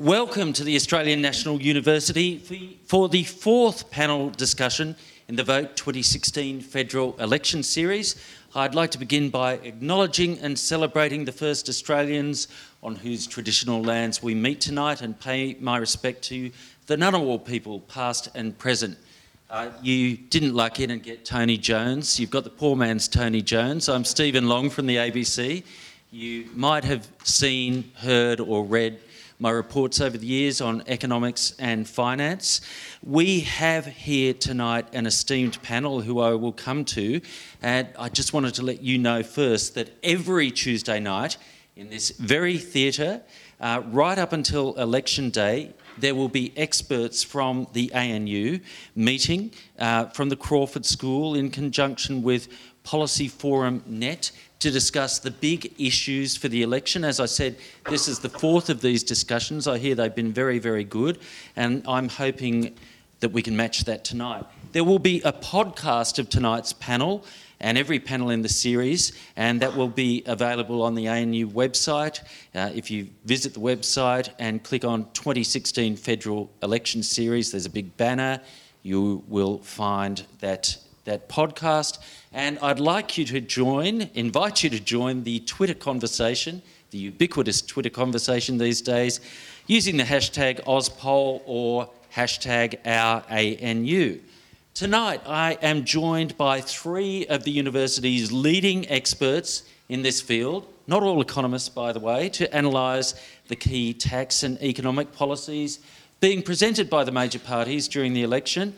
Welcome to the Australian National University for the fourth panel discussion in the Vote 2016 Federal Election Series. I'd like to begin by acknowledging and celebrating the first Australians on whose traditional lands we meet tonight and pay my respect to the Ngunnawal people, past and present. Uh, you didn't luck in and get Tony Jones. You've got the poor man's Tony Jones. I'm Stephen Long from the ABC. You might have seen, heard, or read my reports over the years on economics and finance. We have here tonight an esteemed panel who I will come to, and I just wanted to let you know first that every Tuesday night in this very theatre, uh, right up until election day, there will be experts from the ANU meeting uh, from the Crawford School in conjunction with Policy Forum Net to discuss the big issues for the election. As I said, this is the fourth of these discussions. I hear they've been very, very good, and I'm hoping that we can match that tonight. There will be a podcast of tonight's panel and every panel in the series, and that will be available on the ANU website. Uh, if you visit the website and click on 2016 Federal Election Series, there's a big banner. You will find that that podcast. And I'd like you to join, invite you to join the Twitter conversation, the ubiquitous Twitter conversation these days, using the hashtag OzPoll or hashtag OurANU. Tonight, I am joined by three of the university's leading experts in this field, not all economists, by the way, to analyse the key tax and economic policies being presented by the major parties during the election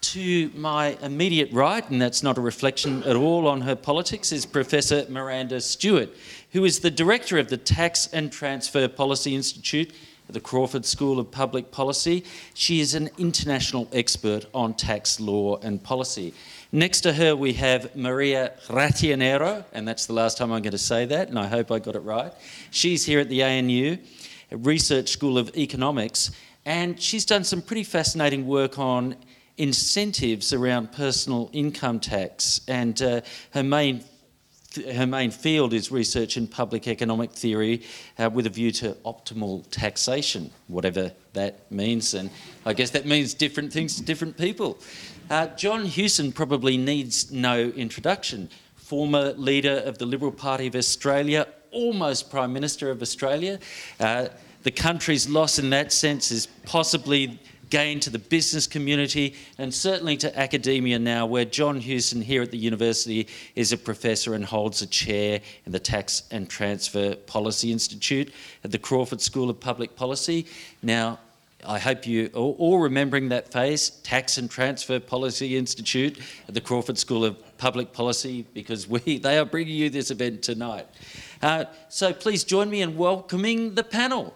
to my immediate right, and that's not a reflection at all on her politics, is Professor Miranda Stewart, who is the director of the Tax and Transfer Policy Institute at the Crawford School of Public Policy. She is an international expert on tax law and policy. Next to her, we have Maria Racionero, and that's the last time I'm going to say that, and I hope I got it right. She's here at the ANU, Research School of Economics, and she's done some pretty fascinating work on incentives around personal income tax, and uh, her main her main field is research in public economic theory uh, with a view to optimal taxation, whatever that means. And I guess that means different things to different people. Uh, John Hewson probably needs no introduction. Former leader of the Liberal Party of Australia, almost Prime Minister of Australia. Uh, the country's loss in that sense is possibly gain to the business community and certainly to academia now, where John Hewson here at the university is a professor and holds a chair in the Tax and Transfer Policy Institute at the Crawford School of Public Policy. Now, I hope you are all remembering that phase, Tax and Transfer Policy Institute at the Crawford School of Public Policy, because we, they are bringing you this event tonight. Uh, so please join me in welcoming the panel.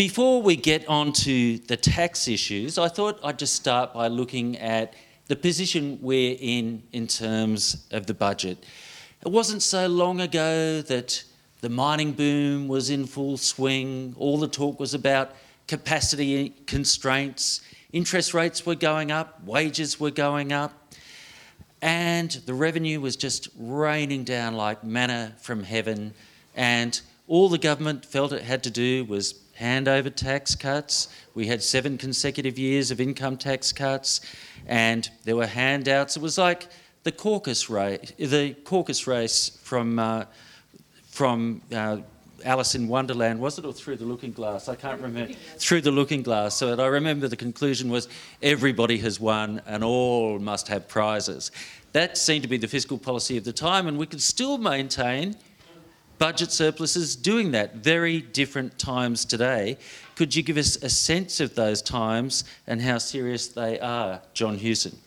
Before we get on to the tax issues, I thought I'd just start by looking at the position we're in in terms of the budget. It wasn't so long ago that the mining boom was in full swing, all the talk was about capacity constraints, interest rates were going up, wages were going up, and the revenue was just raining down like manna from heaven, and all the government felt it had to do was hand over tax cuts. We had seven consecutive years of income tax cuts, and there were handouts. It was like the caucus race, the caucus race from uh, from uh, Alice in Wonderland, was it, or Through the Looking Glass? I can't remember. Through the Looking Glass. So I remember the conclusion was everybody has won and all must have prizes. That seemed to be the fiscal policy of the time, and we could still maintain budget surpluses doing that. Very different times today. Could you give us a sense of those times and how serious they are, John Hewson?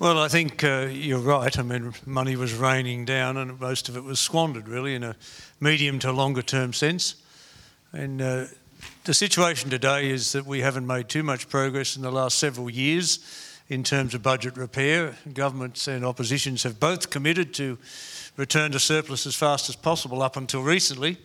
Well, I think uh, you're right. I mean, money was raining down and most of it was squandered, really, in a medium to longer term sense. And uh, the situation today is that we haven't made too much progress in the last several years in terms of budget repair. Governments and oppositions have both committed to return to surplus as fast as possible up until recently.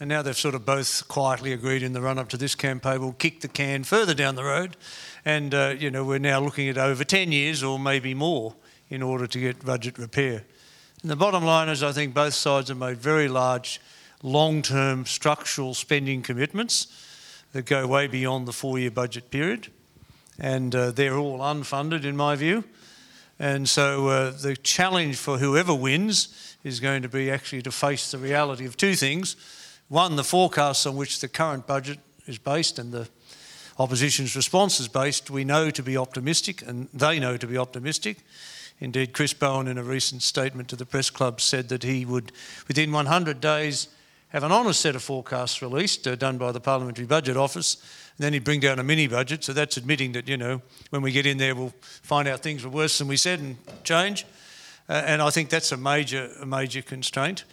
And now they've sort of both quietly agreed in the run up to this campaign, we'll kick the can further down the road. And, uh, you know, we're now looking at over 10 years or maybe more in order to get budget repair. And the bottom line is, I think both sides have made very large long term structural spending commitments that go way beyond the four year budget period. And uh, they're all unfunded, in my view. And so uh, the challenge for whoever wins is going to be actually to face the reality of two things. One, the forecasts on which the current budget is based and the opposition's response is based, we know to be optimistic, and they know to be optimistic. Indeed, Chris Bowen, in a recent statement to the press club, said that he would, within 100 days, have an honest set of forecasts released, uh, done by the Parliamentary Budget Office, and then he'd bring down a mini budget. So that's admitting that, you know, when we get in there, we'll find out things were worse than we said and change. Uh, and I think that's a major, a major constraint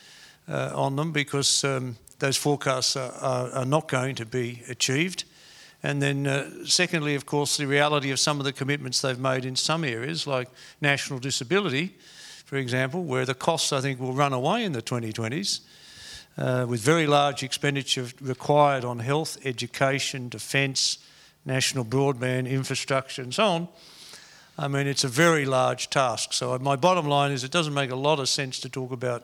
uh, on them because um, those forecasts are, are, are, not going to be achieved. And then, uh, secondly, of course, the reality of some of the commitments they've made in some areas, like national disability, for example, where the costs I think will run away in the 2020s, uh, with very large expenditure required on health, education, defence, national broadband infrastructure, and so on. I mean, it's a very large task. So my bottom line is, it doesn't make a lot of sense to talk about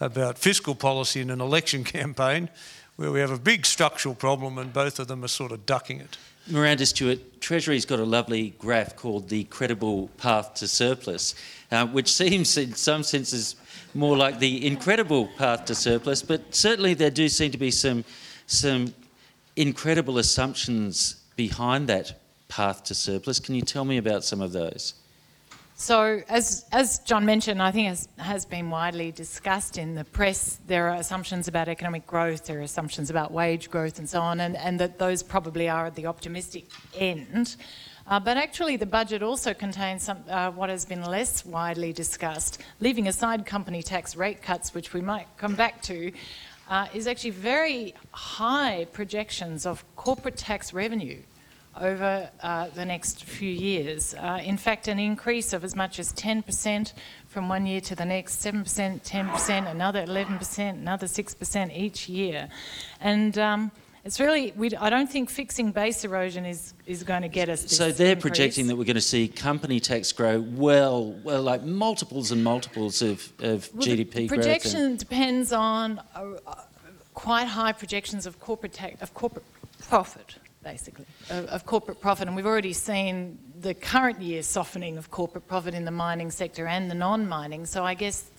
about fiscal policy in an election campaign where we have a big structural problem and both of them are sort of ducking it. Miranda Stewart, Treasury's got a lovely graph called the credible path to surplus, uh, which seems in some senses more like the incredible path to surplus, but certainly there do seem to be some, some incredible assumptions behind that path to surplus. Can you tell me about some of those? So, as, as John mentioned, I think has, has been widely discussed in the press, there are assumptions about economic growth, there are assumptions about wage growth and so on, and, and that those probably are at the optimistic end. Uh, but actually, the budget also contains some, uh, what has been less widely discussed, leaving aside company tax rate cuts, which we might come back to, uh, is actually very high projections of corporate tax revenue over uh, the next few years. Uh, in fact, an increase of as much as 10% from one year to the next, 7%, 10%, another 11%, another 6% each year. And um, it's really, we, I don't think fixing base erosion is, is going to get us. so they're increase. projecting that we're going to see company tax grow well, well, like multiples and multiples of, of well, GDP growth. The projection depends on uh, quite high projections of corporate tax, of corporate profit basically, of, of, corporate profit. And we've already seen the current year softening of corporate profit in the mining sector and the non mining. So I guess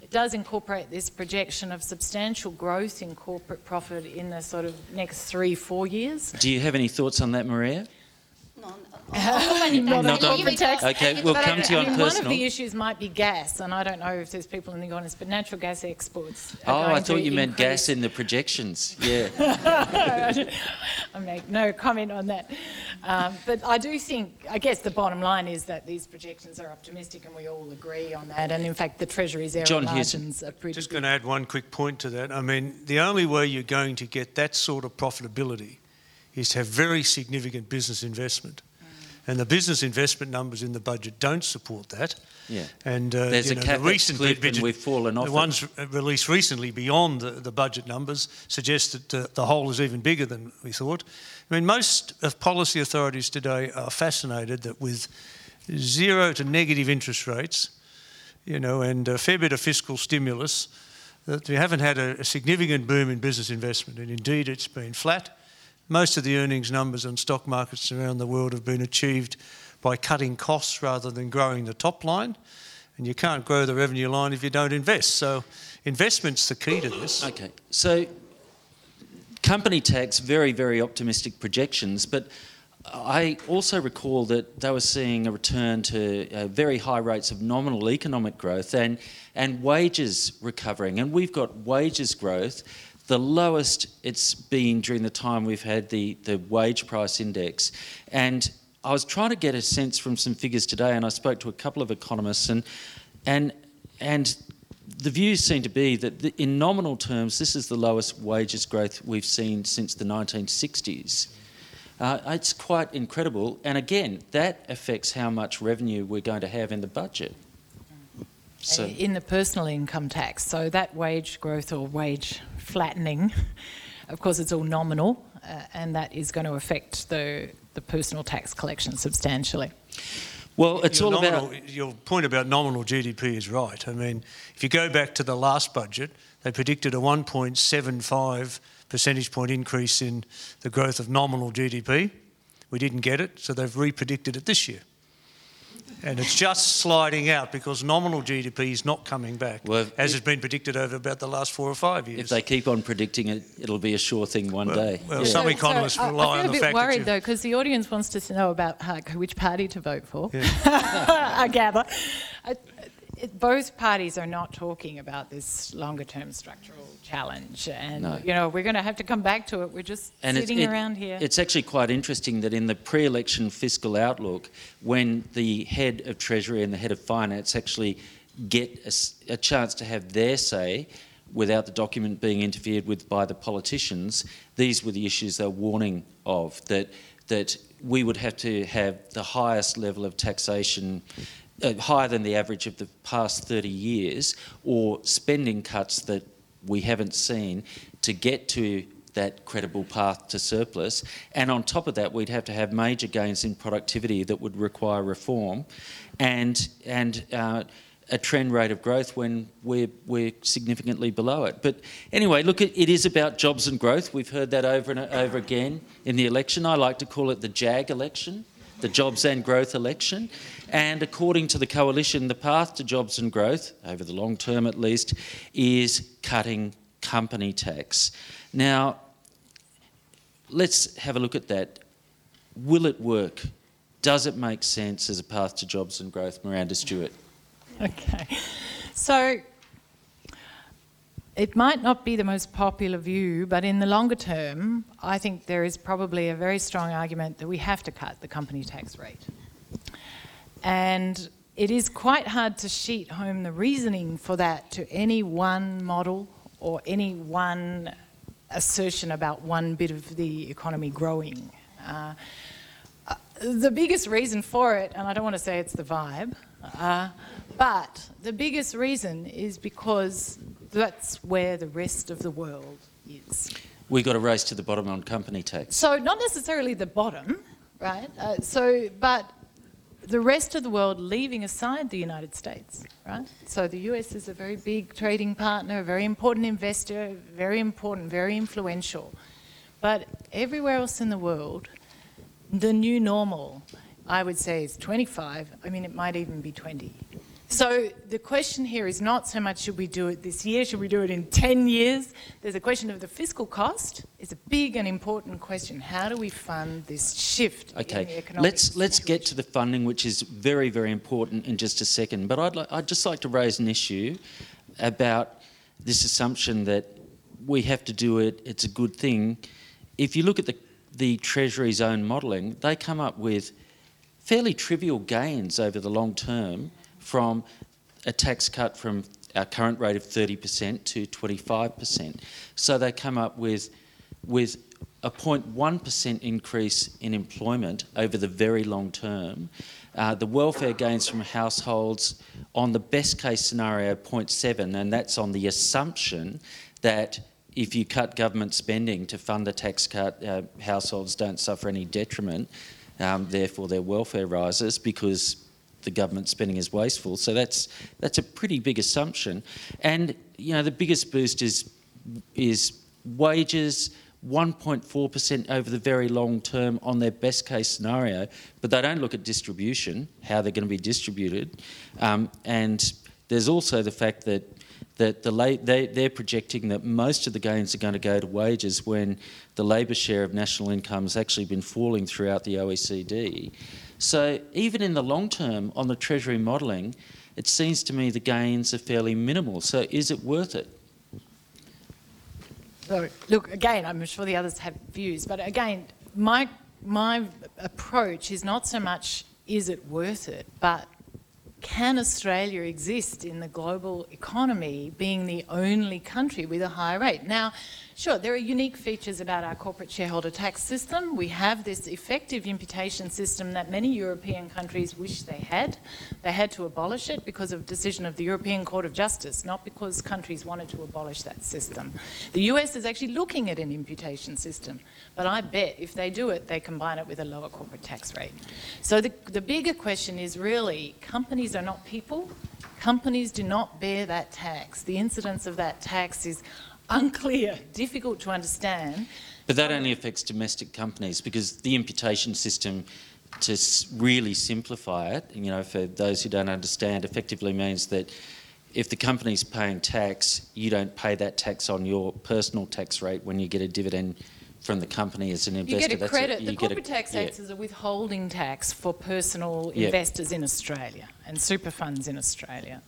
it does incorporate this projection of substantial growth in corporate profit in the sort of next three, four years. Do you have any thoughts on that, Maria? not, not on tax. Okay, we'll come to you on I mean, personal. One of the issues might be gas, and I don't know if there's people in the audience, but natural gas exports. oh, I thought you meant gas in the projections. Yeah. I make no comment on that. Um, but I do think, I guess the bottom line is that these projections are optimistic, and we all agree on that. And in fact, the Treasury's error John margins are pretty. Just good. going to add one quick point to that. I mean, the only way you're going to get that sort of profitability is to have very significant business investment. And the business investment numbers in the budget don't support that. Yeah. And uh, There's you know, the recent budget, we've fallen off the it. ones released recently beyond the, the budget numbers suggest that uh, the hole is even bigger than we thought. I mean, most of policy authorities today are fascinated that with zero to negative interest rates, you know, and a fair bit of fiscal stimulus, that we haven't had a, a significant boom in business investment. And indeed, it's been flat. Most of the earnings numbers on stock markets around the world have been achieved by cutting costs rather than growing the top line. And you can't grow the revenue line if you don't invest. So, investment's the key to this. Okay. So, company tax, very, very optimistic projections, but I also recall that they were seeing a return to uh, very high rates of nominal economic growth and, and wages recovering. And we've got wages growth, the lowest it's been during the time we've had the, the wage price index. And I was trying to get a sense from some figures today, and I spoke to a couple of economists, and and and the views seem to be that the, in nominal terms, this is the lowest wages growth we've seen since the 1960s. Uh, it's quite incredible, and again, that affects how much revenue we're going to have in the budget. So, in the personal income tax, so that wage growth or wage flattening, of course, it's all nominal, uh, and that is going to affect the the personal tax collection substantially. Well, it's your all nominal, about. Your point about nominal GDP is right. I mean, if you go back to the last budget, they predicted a 1.75 percentage point increase in the growth of nominal GDP. We didn't get it, so they've re-predicted it this year. And it's just sliding out because nominal GDP is not coming back, Well, if- as has been predicted over about the last four or five years. If they keep on predicting it, it'll be a sure thing one Well- day. well, Yeah. some economists I- rely I on feel the a bit worried though, because the audience wants to know about uh, which party to vote for. I gather. I- it- both parties are not talking about this longer-term structural challenge, and No. you know we're going to have to come back to it. We're just And sitting it- around here. It's actually quite interesting that in the pre election fiscal outlook, when the head of Treasury and the head of finance actually get a chance to have their say without the document being interfered with by the politicians, these were the issues they're warning of that, that we would have to have the highest level of taxation. Uh, higher than the average of the past 30 years, or spending cuts that we haven't seen to get to that credible path to surplus. And on top of that, we'd have to have major gains in productivity that would require reform and, and uh, a trend rate of growth when we're, we're significantly below it. But anyway, look, it, it is about jobs and growth. We've heard that over and over again in the election. I like to call it the JAG election, the Jobs and Growth election. And according to the coalition, the path to jobs and growth, over the long term at least, is cutting company tax. Now, let's have a look at that. Will it work? Does it make sense as a path to jobs and growth? Miranda Stewart. Okay. So it might not be the most popular view, but in the longer term, I think there is probably a very strong argument that we have to cut the company tax rate. And it is quite hard to sheet home the reasoning for that to any one model or any one assertion about one bit of the economy growing. Uh, the biggest reason for it, and I don't want to say it's the vibe, uh, but the biggest reason is because that's where the rest of the world is. We've got a race to the bottom on company tax. So not necessarily the bottom, right? Uh, so, but the rest of the world leaving aside the United States, right? So the US is a very big trading partner, a very important investor, very important, very influential. But everywhere else in the world, the new normal, I would say, is 25. I mean, it might even be 20. So the question here is not so much should we do it this year, should we do it in 10 years? There's a question of the fiscal cost. It's a big and important question. How do we fund this shift in the Okay, economic let's let's get to the funding, which is very very important in just a second. But I'd li- I'd just like to raise an issue about this assumption that we have to do it. It's a good thing. If you look at the the Treasury's own modelling, they come up with fairly trivial gains over the long term from a tax cut from our current rate of 30% to 25%. So they come up with with a 0.1% increase in employment over the very long term. Uh, the welfare gains from households on the best case scenario 0.7 and that's on the assumption that if you cut government spending to fund the tax cut, uh, households don't suffer any detriment, um, therefore their welfare rises because the government spending is wasteful. So that's that's a pretty big assumption, and you know the biggest boost is is wages. 1.4% over the very long term on their best case scenario, but they don't look at distribution, how they're going to be distributed. Um, and there's also the fact that that the la- they, they're projecting that most of the gains are going to go to wages when the labour share of national income has actually been falling throughout the OECD. So even in the long term on the Treasury modelling, it seems to me the gains are fairly minimal. So is it worth it? So, look, again, I'm sure the others have views, but again, my, my approach is not so much is it worth it, but can Australia exist in the global economy being the only country with a high rate? Now, Sure, there are unique features about our corporate shareholder tax system. We have this effective imputation system that many European countries wish they had. They had to abolish it because of a decision of the European Court of Justice, not because countries wanted to abolish that system. The US is actually looking at an imputation system, but I bet if they do it, they combine it with a lower corporate tax rate. So the, the bigger question is really companies are not people. Companies do not bear that tax. The incidence of that tax is unclear, difficult to understand. But that only affects domestic companies because the imputation system, to really simplify it, you know, for those who don't understand, effectively means that if the company's paying tax, you don't pay that tax on your personal tax rate when you get a dividend from the company as an investor. You investor. get a That's credit. you the get a- corporate tax yeah. acts as a withholding tax for personal Yeah. investors in Australia and super funds in Australia,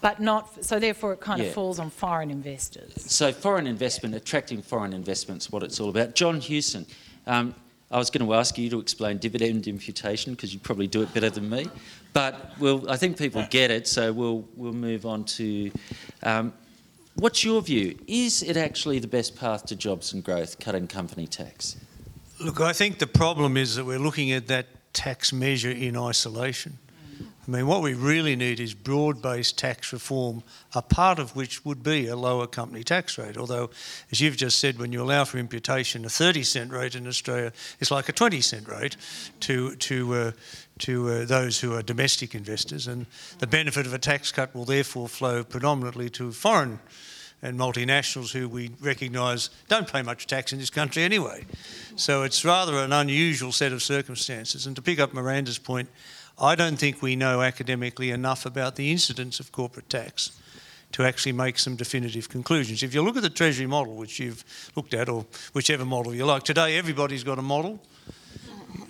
but not. So therefore, it kind Yeah. of falls on foreign investors. So foreign investment, attracting foreign investment's what it's all about. John Hewson, um, I was going to ask you to explain dividend imputation because you probably do it better than me, but we'll, I think people get it, so we'll we'll move on to. Um, what's your view? Is it actually the best path to jobs and growth, cutting company tax? Look, I think the problem is that we're looking at that tax measure in isolation. I mean, what we really need is broad based tax reform, a part of which would be a lower company tax rate. Although, as you've just said, when you allow for imputation, a 30 cent rate in Australia is like a 20 cent rate to, to, uh, to uh, those who are domestic investors. And the benefit of a tax cut will therefore flow predominantly to foreign and multinationals who we recognise don't pay much tax in this country anyway. So it's rather an unusual set of circumstances. And to pick up Miranda's point, I don't think we know academically enough about the incidence of corporate tax to actually make some definitive conclusions. If you look at the Treasury model, which you've looked at, or whichever model you like, today everybody's got a model.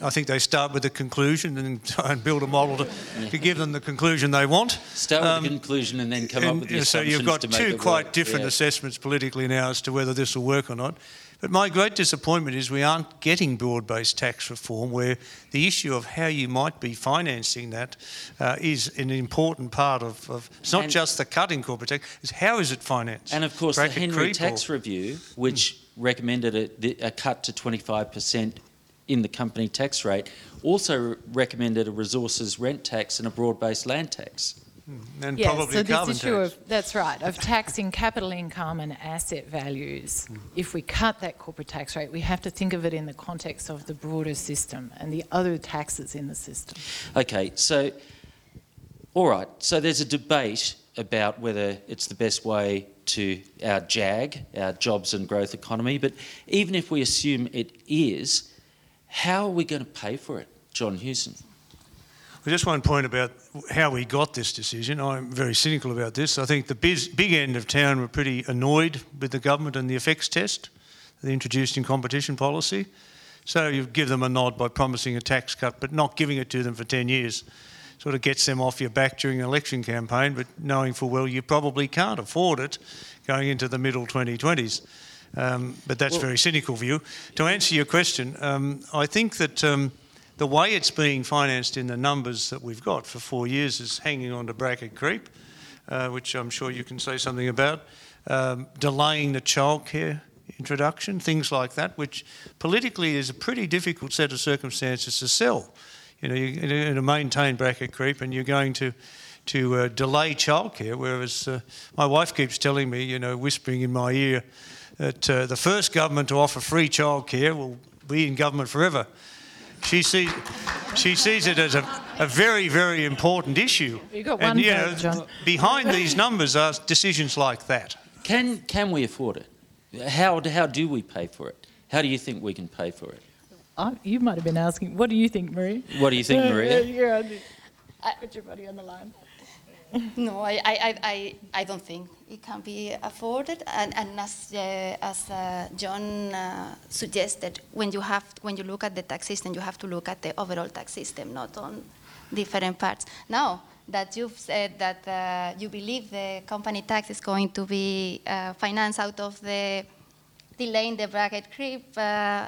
I think they start with a conclusion and try and build a model to, to give them the conclusion they want. Start with Um, the conclusion and then come up with the so you've got two quite work. different Yeah. assessments politically now as to whether this will work or not. But my great disappointment is we aren't getting broad-based tax reform, where the issue of how you might be financing that uh, is an important part of. of it's not And- just the cutting corporate tax; it's how is it financed? And of course, Bracket the Henry Tax or- Review, which recommended a, a cut to 25% in the company tax rate, also recommended a resources rent tax and a broad-based land tax. Hmm. and Yes, probably so this issue tax. of that's right of taxing capital income and asset values. Hmm. If we cut that corporate tax rate, we have to think of it in the context of the broader system and the other taxes in the system. Okay, so, all right, so there's a debate about whether it's the best way to our JAG, our jobs and growth economy, but even if we assume it is, how are we going to pay for it, John Hewson? Just one point about how we got this decision. I'm very cynical about this. I think the biz, big end of town were pretty annoyed with the government and the effects test they introduced in competition policy. So you give them a nod by promising a tax cut, but not giving it to them for 10 years. Sort of gets them off your back during an election campaign, but knowing full well you probably can't afford it going into the middle 2020s. Um, but that's Well- very cynical view. To answer your question, um, I think that um, the way it's being financed in the numbers that we've got for four years is hanging on to bracket creep, uh, which I'm sure you can say something about, um, delaying the childcare introduction, things like that, which politically is a pretty difficult set of circumstances to sell. You know, you're going to maintain bracket creep and you're going to to uh, delay childcare, whereas uh, my wife keeps telling me, you know, whispering in my ear, that uh, the first government to offer free childcare will be in government forever. She sees, she sees it as a, a very, very important issue. You got and, one you vote, know, John. behind these numbers are decisions like that. Can, can we afford it? How, how do we pay for it? How do you think we can pay for it? Oh, you might have been asking, what do you think, Marie? What do you think, Maria? Yeah, Put your buddy on the line. No, I, I, I, I- don't think it can be afforded. And, and as, uh, as uh, John uh, suggested, when you, have, when you look at the tax system, you have to look at the overall tax system, not on different parts. Now that you've said that uh, you believe the company tax is going to be uh, financed out of the delaying the bracket creep uh,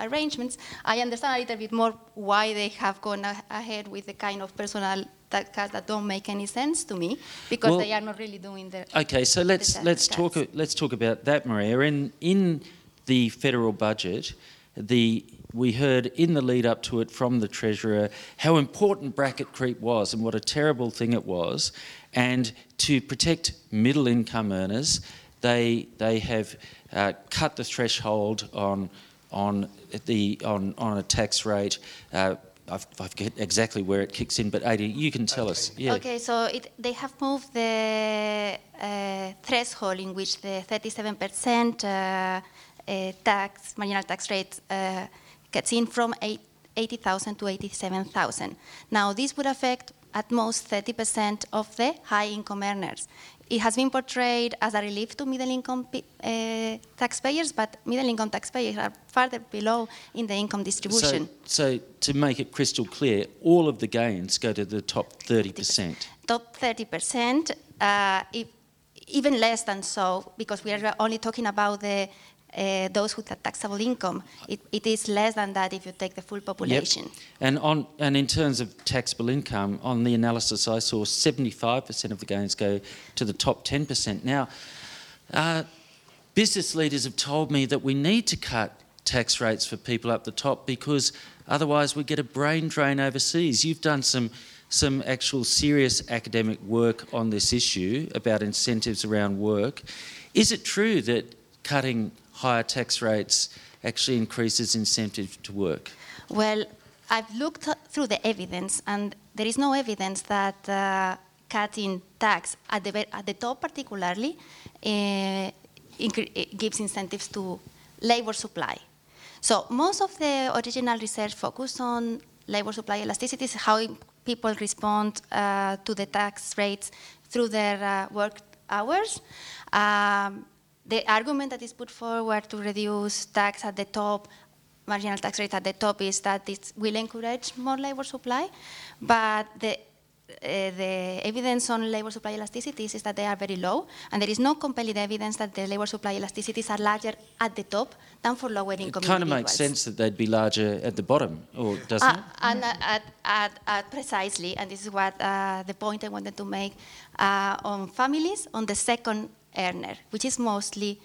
arrangements, I understand a little bit more why they have gone ahead with the kind of personal cuts that don't make any sense to me because Well- they are not really doing their. Okay, so let's let's cuts. talk let's talk about that, Maria. In in the federal budget, the we heard in the lead up to it from the treasurer how important bracket creep was and what a terrible thing it was, and to protect middle income earners, they they have uh, cut the threshold on on the on on a tax rate. Uh, I forget exactly where it kicks in, but Adi, you can tell us. Yeah. Okay, so it, they have moved the uh, threshold in which the 37% uh, uh, tax, marginal tax rate uh, gets in from eight- 80,000 to 87,000. Now, this would affect at most 30% of the high income earners. It has been portrayed as a relief to middle income uh, taxpayers, but middle income taxpayers are farther below in the income distribution. So, so to make it crystal clear, all of the gains go to the top 30%. top 30%, uh, if, even less than so, because we are only talking about the, uh, those with a taxable income. It, it is less than that if you take the full population. And, on, and in terms of taxable income, on the analysis I saw, 75% of the gains go to the top 10%. Now, uh, business leaders have told me that we need to cut tax rates for people up the top because otherwise we get a brain drain overseas. You've done some some actual serious academic work on this issue about incentives around work. Is it true that cutting higher tax rates actually increases incentive to work? Well, I've looked through the evidence, and there is no evidence that uh, cutting tax at the, at the top, particularly, uh, eh, gives incentives to labor supply. So most of the original research focused on labor supply elasticities, how people respond uh, to the tax rates through their uh, work hours. Um, the argument that is put forward to reduce tax at the top, marginal tax rate at the top, is that it will encourage more labor supply, but the uh, the evidence on labor supply elasticities is that they are very low, and there is no compelling evidence that the labor supply elasticities are larger at the top than for lower income. It kind of makes sense that they'd be larger at the bottom, or doesn't Uh, it? and uh, at, at, at precisely, and this is what uh, the point I wanted to make uh, on families, on the second earner, which is mostly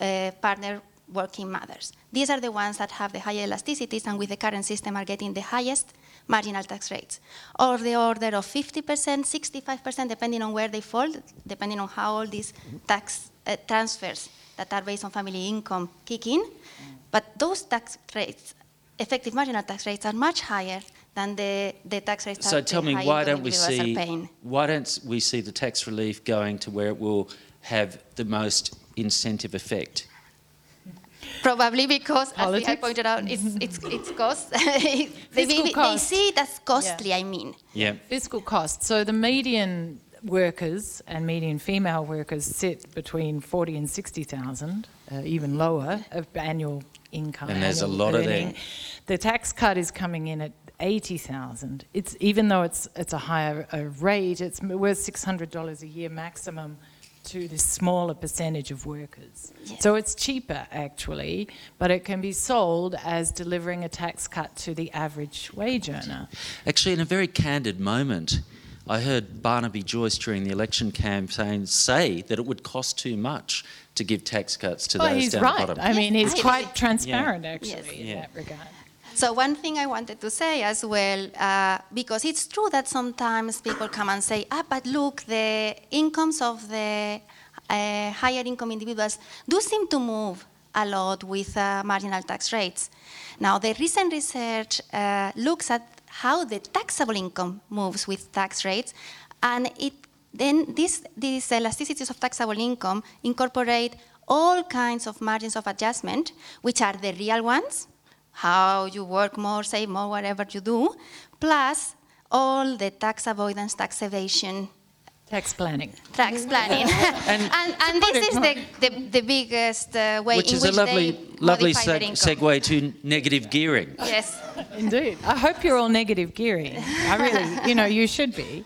uh, partner working mothers. These are the ones that have the higher elasticities and with the current system are getting the highest marginal tax rates, or the order of 50%, 65%, depending on where they fall, depending on how all these tax uh, transfers that are based on family income kick in. But those tax rates, effective marginal tax rates, are much higher than the, the tax rates So that tell the me, why don't we see why don't we see the tax relief going to where it will have the most incentive effect? Probably because, as I Politics? pointed out, it's, it's, it's cost. they, Fiscal they see it as costly, I mean. Yeah. Fiscal cost. So the median workers and median female workers sit between 40 and 60,000, uh, even lower, of annual income. And there's a annual lot of them. The tax cut is coming in at 80,000. It's even though it's it's a higher uh, rate, it's worth $600 a year maximum to this smaller percentage of workers. Yes. So it's cheaper actually, but it can be sold as delivering a tax cut to the average wage earner. Actually, in a very candid moment, I heard Barnaby Joyce during the election campaign say that it would cost too much to give tax cuts to those down right. the bottom. I mean, he's quite transparent, Yes. actually, in Yeah. that regard. So one thing I wanted to say as well, uh, because it's true that sometimes people come and say, ah, but look, the incomes of the uh, higher income individuals do seem to move a lot with uh, marginal tax rates. Now, the recent research uh, looks at how the taxable income moves with tax rates, and it then this, these elasticities of taxable income incorporate all kinds of margins of adjustment, which are the real ones, how you work more, save more, whatever you do, plus all the tax avoidance, tax evasion, Tax planning. tax planning. and, and, this is the, the, the biggest uh, way Which in is a which lovely, they lovely modify seg- segue to negative gearing. Yes. Indeed. I hope you're all negative gearing. I really, you know, you should be.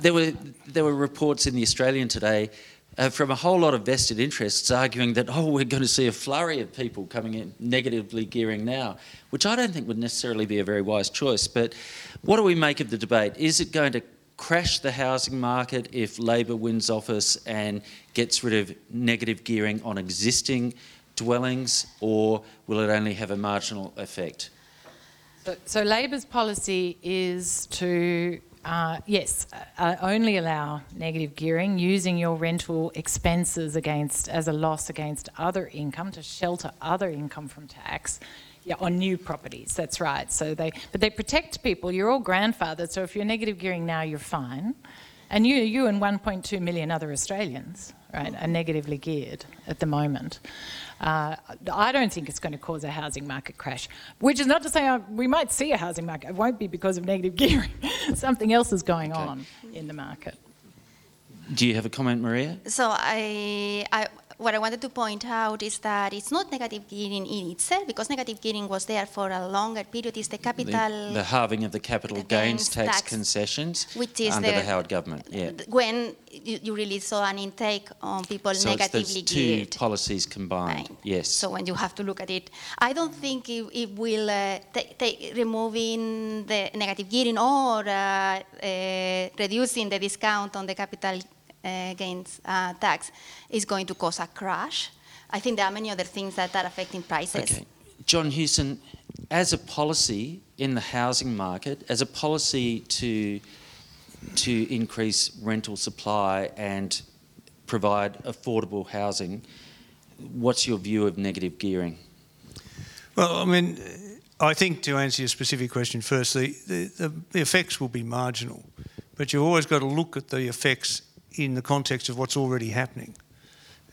There were there were reports in the Australian today uh, from a whole lot of vested interests arguing that, oh, we're going to see a flurry of people coming in negatively gearing now, which I don't think would necessarily be a very wise choice. But what do we make of the debate? Is it going to crash the housing market if Labor wins office and gets rid of negative gearing on existing dwellings, or will it only have a marginal effect? So, so Labor's policy is to, uh, yes, uh, only allow negative gearing using your rental expenses against as a loss against other income to shelter other income from tax. Yeah, on new properties. That's right. So they, but they protect people. You're all grandfathered. So if you're negative gearing now, you're fine. And you, you and 1.2 million other Australians, right, are negatively geared at the moment. Uh, I don't think it's going to cause a housing market crash, which is not to say uh, we might see a housing market. It won't be because of negative gearing. Something else is going Okay. on in the market. Do you have a comment, Maria? So I, I, what I wanted to point out is that it's not negative gearing in itself, because negative gearing was there for a longer period. It's the The, capital the halving of the capital the gains gains tax, tax, concessions which is under the, the- Howard government. Yeah. when you, you really saw an intake on people So it's negatively those two policies combined. Right. Yes. So when you have to look at it, I don't think it, it will uh, ta- ta- removing the negative gearing or uh, uh, reducing the discount on the capital gains uh, tax is going to cause a crash. I think there are many other things that are affecting prices. Okay. John Hewson, as a policy in the housing market, as a policy to to increase rental supply and provide affordable housing, what's your view of negative gearing? Well, I mean, I think to answer your specific question first, the, the, the, the effects will be marginal, but you've always got to look at the effects in the context of what's already happening.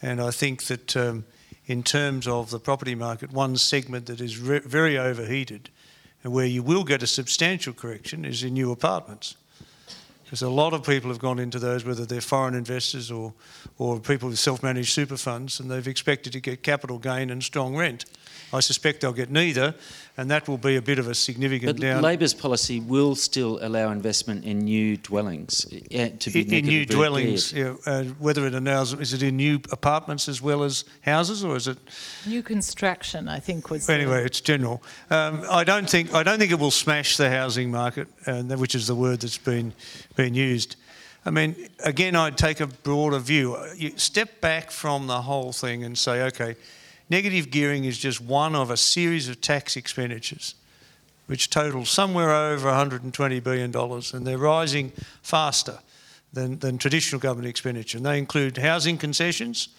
And I think that um, in terms of the property market, one segment that is re- very overheated and where you will get a substantial correction is in new apartments. Because a lot of people have gone into those, whether they're foreign investors or, or people with self managed super funds, and they've expected to get capital gain and strong rent. I suspect they'll get neither, and that will be a bit of a significant But down. Labor's policy will still allow investment in new dwellings uh, to be in, in new dwellings, yeah, uh, whether it allows, is it in new apartments as well as houses, or is it New construction, I think, was. the- Anyway, it's general. Um, I don't think I don't think it will smash the housing market, and that- which is the word that's been been used. I mean, again, I'd take a broader view. You step back from the whole thing and say, okay, negative gearing is just one of a series of tax expenditures, which total somewhere over 120 billion dollars, and they're rising faster than, than traditional government expenditure. And they include housing concessions,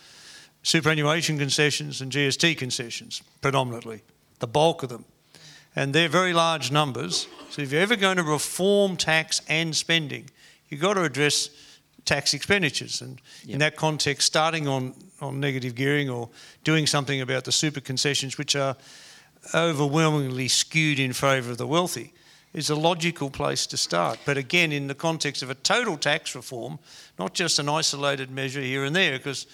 superannuation concessions and GST concessions predominantly, the bulk of them. And they're very large numbers. So if you're ever going to reform tax and spending, you've got to address tax expenditures. And Yep. in that context, starting on, on negative gearing or doing something about the super concessions, which are overwhelmingly skewed in favour of the wealthy, is a logical place to start. But again, in the context of a total tax reform, not just an isolated measure here and there, because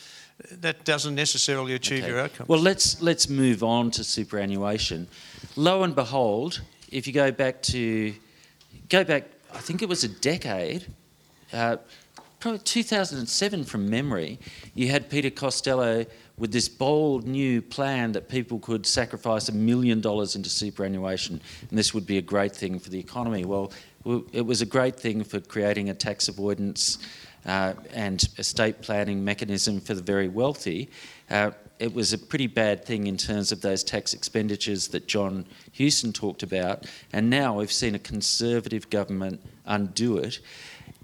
that doesn't necessarily achieve Okay. your outcome. Well, let's let's move on to superannuation. Lo and behold, if you go back to go back, I think it was a decade, uh, 2007 from memory. You had Peter Costello with this bold new plan that people could sacrifice a million dollars into superannuation, and this would be a great thing for the economy. Well, it was a great thing for creating a tax avoidance uh, and estate planning mechanism for the very wealthy. Uh, it was a pretty bad thing in terms of those tax expenditures that John Hewson talked about, and now we've seen a Conservative government undo it.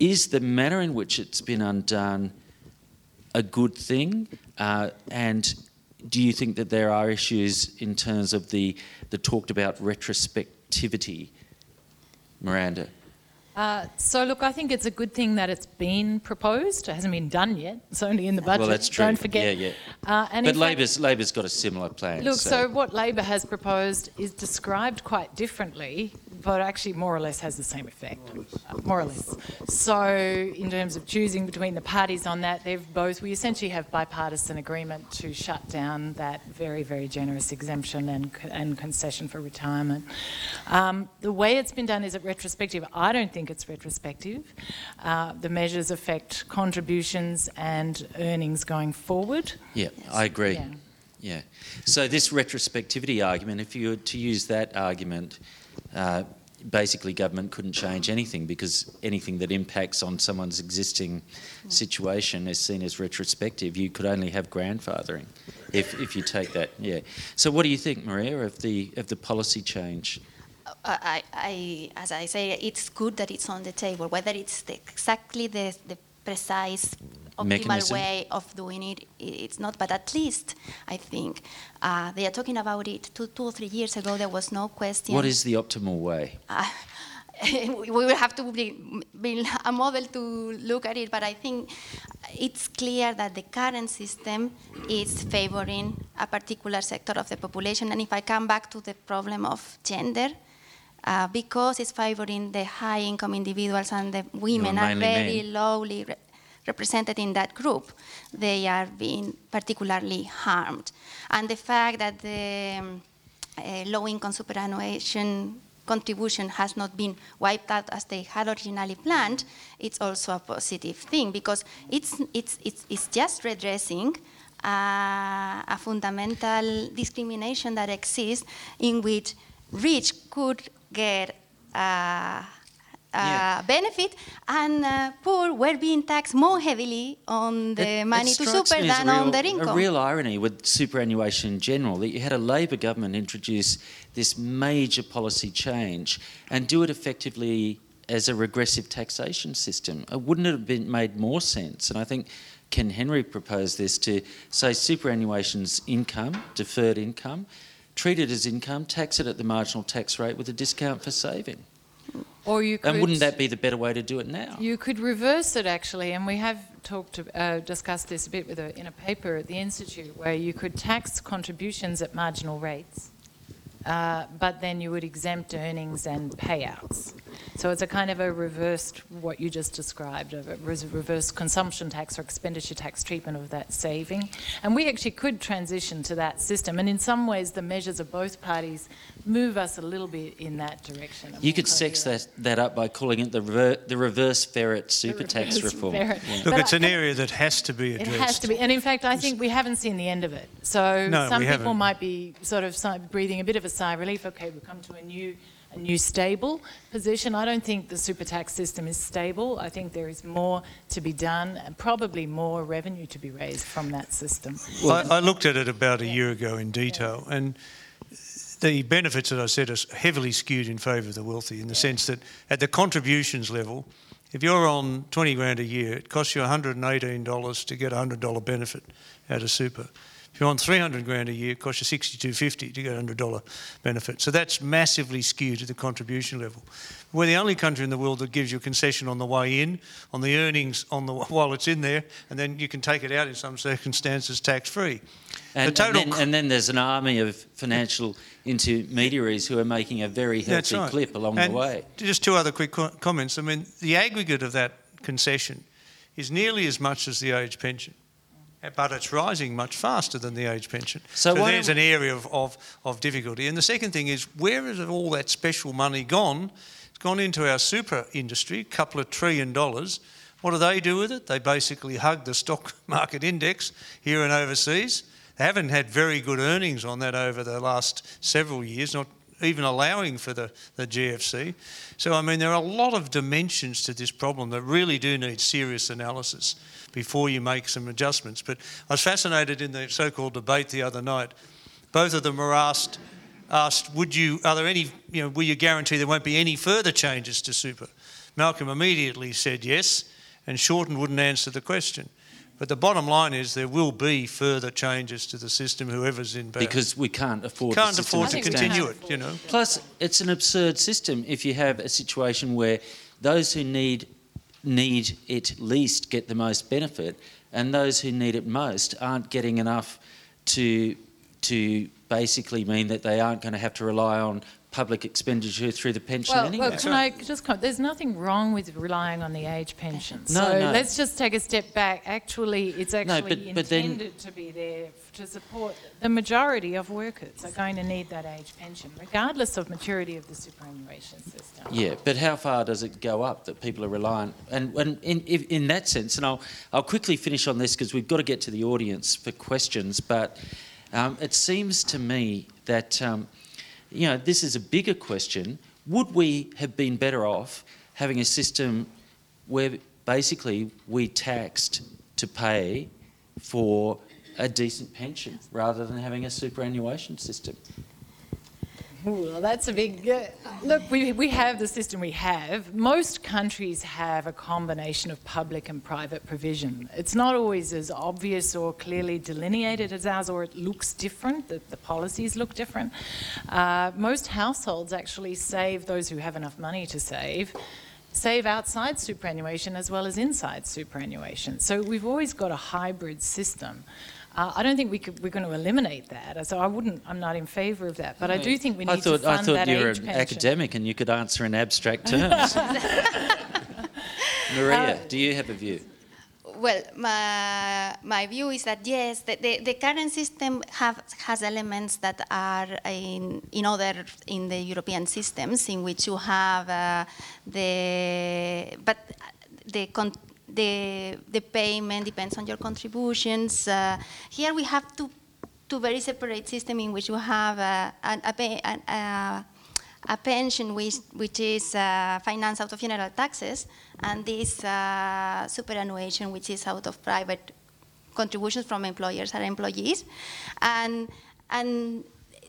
Is the manner in which it's been undone a good thing? Uh, and do you think that there are issues in terms of the, the talked about retrospectivity, Miranda? Uh, so, look, I think it's a good thing that it's been proposed. It hasn't been done yet. It's only in the budget. Well, that's true. Don't forget. Yeah, yeah. Uh, and but in fact- Labor's, Labor's got a similar plan. Look, so what Labor has proposed is described quite differently but actually more or less has the same effect, more or less. So, in terms of choosing between the parties on that, they've both, we essentially have bipartisan agreement to shut down that very, very generous exemption and, and concession for retirement. Um, the way it's been done is it retrospective. I don't think it's retrospective. Uh, the measures affect contributions and earnings going forward. Yeah, I agree. Yeah. Yeah. So this retrospectivity argument, if you were to use that argument, uh, basically government couldn't change anything because anything that impacts on someone's existing situation is seen as retrospective. You could only have grandfathering if, if you take that. Yeah. So what do you think, Maria, of the of the policy change? I, I, as I say, it's good that it's on the table. Whether it's the, exactly the, the precise optimal Mechanism. way of doing it. It's not. But at least I think uh, they are talking about it two, two or three years ago. There was no question. What is the optimal way? Uh, we will have to be- build a model to look at it, but I think it's clear that the current system is favoring a particular sector of the population. And if I come back to the problem of gender, uh, because it's favoring the high income individuals and the women are very lowly re- represented in that group, they are being particularly harmed. And the fact that the um, uh, low income superannuation contribution has not been wiped out as they had originally planned, it's also a positive thing because it's, it's, it's, it's just redressing uh, a fundamental discrimination that exists in which rich could get uh, Yeah. uh, benefit and uh, poor were being taxed more heavily on the It- it money to super than a on real- their income. A real irony with superannuation in general that you had a Labor government introduce this major policy change and do it effectively as a regressive taxation system. Uh, Wouldn't it have been made more sense? And I think Ken Henry proposed this to say superannuation's income, deferred income, treat it as income, tax it at the marginal tax rate with a discount for saving. Or you could. And wouldn't that be the better way to do it now? You could reverse it actually, and we have talked, uh, discussed this a bit with a, in a paper at the institute, where you could tax contributions at marginal rates, uh, but then you would exempt earnings and payouts. So it's a kind of a reversed what you just described, a reverse consumption tax or expenditure tax treatment of that saving. And we actually could transition to that system, and in some ways, the measures of both parties move us a little bit in that direction. You could sex that, that up by calling it the, rever- the reverse ferret super tax reverse reform. Yeah. Look, But it's I- an area that has to be addressed. It addressed. has to be, and in fact, I think we haven't seen the end of it. So No, some we people haven't. might be sort of breathing a bit of a sigh of relief. Okay, we've come to a new, a new stable position. I don't think the super tax system is stable. I think there is more to be done, and probably more revenue to be raised from that system. I, I looked at it about a year ago in detail, and the benefits that I said are heavily skewed in favour of the wealthy in the sense that at the contributions level, if you're on 20 grand a year, it costs you $118 to get a $100 benefit out of super. If you're on 300 grand a year, it costs you 62.50 to get a $100 benefit. So that's massively skewed to the contribution level. We're the only country in the world that gives you a concession on the way in, on the earnings on the while it's in there, and then you can take it out in some circumstances tax free. And, the and, then, and then there's an army of financial intermediaries who are making a very healthy right. clip along And the way. Just two other quick co- comments. I mean, the aggregate of that concession is nearly as much as the age pension, but it's rising much faster than the age pension. So So, there's an area of, of, of difficulty. And the second thing is, where has all that special money gone? It's gone into our super industry, a couple of trillion dollars. What do they do with it? They basically hug the stock market index here and overseas. They haven't had very good earnings on that over the last several years, not even allowing for the, the GFC. So, I mean, there are a lot of dimensions to this problem that really do need serious analysis before you make some adjustments. But I was fascinated in the so called debate the other night. Both of them were asked, asked would you, are there any, you know, will you guarantee there won't be any further changes to super? Malcolm immediately said yes, and Shorten wouldn't answer the question. But the bottom line is there will be further changes to the system, whoever's in power. Because we can't afford can't afford to it think we stands. continue it, you know. Plus, it's an absurd system if you have a situation where those who need need it least get the most benefit, and those who need it most aren't getting enough to to basically mean that they aren't going to have to rely on public expenditure through the pension Well, anyway. well, can I just comment? There's nothing wrong with relying on the age pension. No, so no. let's just take a step back. Actually, it's actually but- but then- intended to be there to support the majority of workers are going to need that age pension, regardless of maturity of the superannuation system. Yeah, but how far does it go up that people are reliant? And, and in, in that sense, and I'll, I'll quickly finish on this because we've got to get to the audience for questions, but um, it seems to me that, um, you know, this is a bigger question. Would we have been better off having a system where basically we taxed to pay for a decent pension rather than having a superannuation system? Well, that's a big. Uh, look, we, we have the system we have. Most countries have a combination of public and private provision. It's not always as obvious or clearly delineated as ours, or it looks different, the, the policies look different. Uh, most households actually save, those who have enough money to save, save outside superannuation as well as inside superannuation. So we've always got a hybrid system. Uh, I don't think we could, we're going to eliminate that. So I wouldn't. I'm not in favour of that. But I do think we need I thought, to fund I thought that you were an pension. academic and you could answer in abstract terms. Maria, Uh, do you have a view? Well, my, my view is that yes, the, the, the current system have, has elements that are in, in other in the European systems in which you have uh, the but the con- the the payment depends on your contributions. Uh, here we have two two very separate systems in which you have uh, a, pay, an, uh, a pension which, which is uh, financed out of general taxes, and this uh, superannuation which is out of private contributions from employers and employees. And, and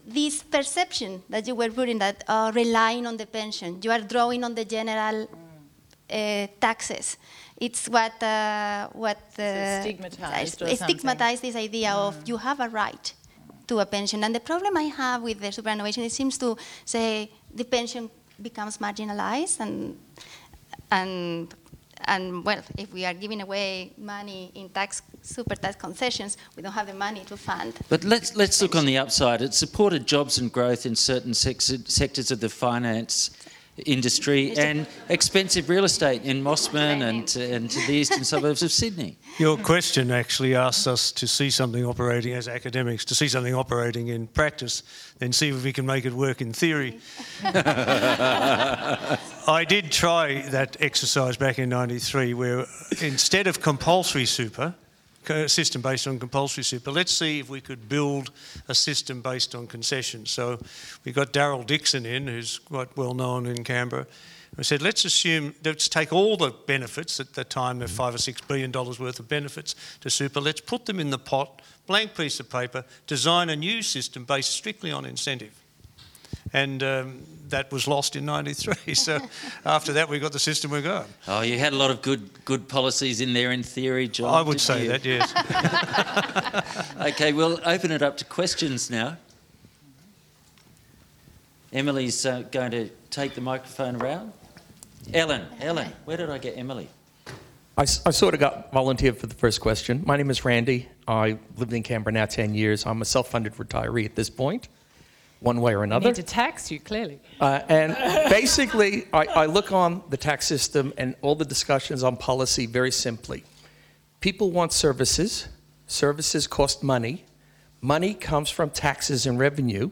this perception that you were putting that uh, relying on the pension, you are drawing on the general uh, taxes. It's what uh, what uh, stigmatized or stigmatized this idea of you have a right to a pension. And the problem I have with the superannuation, it seems to say the pension becomes marginalized and and and well, if we are giving away money in tax super tax concessions, we don't have the money to fund. But let's, let's look on the upside. It supported jobs and growth in certain sex- sectors of the finance industry and expensive real estate in Mosman and, to- and to the eastern suburbs of Sydney. Your question actually asks us to see something operating as academics, to see something operating in practice, then see if we can make it work in theory. I did try that exercise back in 93 where instead of compulsory super, a system based on compulsory super, let's see if we could build a system based on concessions. So we got Daryl Dixon in, who's quite well known in Canberra. We said, let's assume, let's take all the benefits at the time, the five or six billion dollars worth of benefits to super, let's put them in the pot, blank piece of paper, design a new system based strictly on incentive. And um, that was lost in 93. So after that, we got the system we're going. Oh, you had a lot of good good policies in there in theory, John. I would say you? that, yes. Okay, we'll open it up to questions now. Emily's uh, going to take the microphone around. Ellen, Ellen, where did I get Emily? I sort of got volunteered for the first question. My name is Randy. I lived in Canberra now 10 years. I'm a self funded retiree at this point, one way or another. need to tax you, clearly. Uh, and basically, I, I look on the tax system and all the discussions on policy very simply. People want services, services cost money, money comes from taxes and revenue,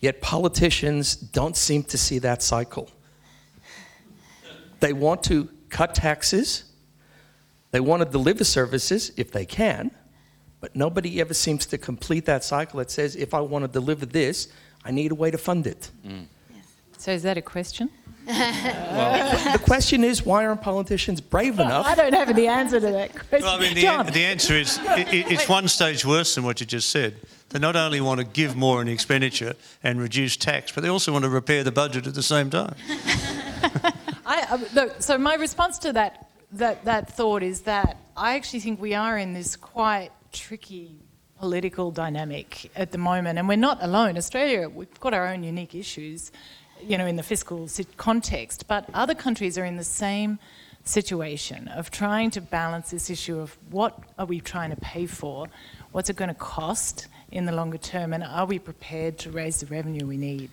yet politicians don't seem to see that cycle. They want to cut taxes, they want to deliver services if they can, but nobody ever seems to complete that cycle. It says, if I want to deliver this, I need a way to fund it. So is that a question? The question is, why aren't politicians brave enough? I don't have the answer to that question. Well, I mean, the, John. an- the answer is i i it's one stage worse than what you just said. They not only want to give more in expenditure and reduce tax, but they also want to repair the budget at the same time. I, uh, look, so my response to that, that, that thought is that I actually think we are in this quite tricky political dynamic at the moment, and we're not alone. Australia, we've got our own unique issues, you know, in the fiscal context, but other countries are in the same situation of trying to balance this issue of what are we trying to pay for, what's it going to cost in the longer term, and are we prepared to raise the revenue we need?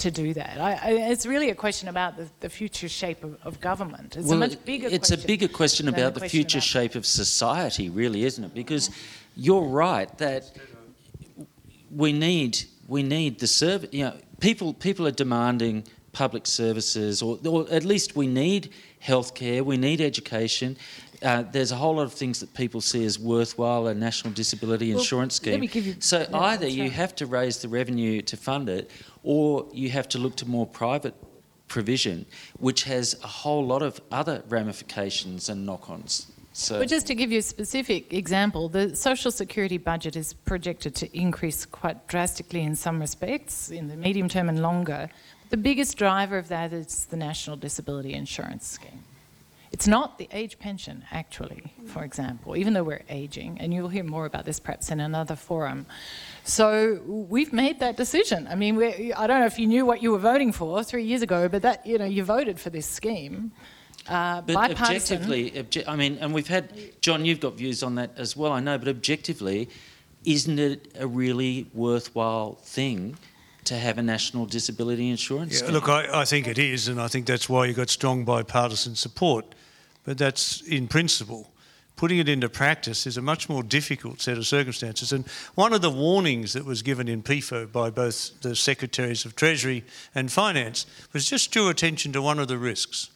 To do that. I, I, it's really a question about the, the future shape of, of government. It's well, a much bigger it's question. a bigger question about the question future about- shape of society, really, isn't it? Because you're right that we need we need the service. You know, people people are demanding public services, or, or at least we need healthcare, we need education. Uh, there's a whole lot of things that people see as worthwhile a national disability Well, insurance scheme. you- so yeah, either you right. have to raise the revenue to fund it, or you have to look to more private provision, which has a whole lot of other ramifications and knock-ons. So But just to give you a specific example, the social security budget is projected to increase quite drastically in some respects, in the medium term and longer. The biggest driver of that is the National Disability Insurance Scheme. It's not the age pension, actually, for example, even though we're aging, and you'll hear more about this perhaps in another forum. So we've made that decision. I mean, we I don't know if you knew what you were voting for three years ago, but that you know you voted for this scheme. Uh, But bipartisan. objectively, obje- I mean, and we've had John. You've got views on that as well, I know. But objectively, isn't it a really worthwhile thing to have a national disability insurance? Yeah, look, I, I think it is, and I think that's why you got strong bipartisan support. But that's in principle. Putting it into practice is a much more difficult set of circumstances. And one of the warnings that was given in PEFO by both the Secretaries of Treasury and Finance was just draw attention to one of the risks.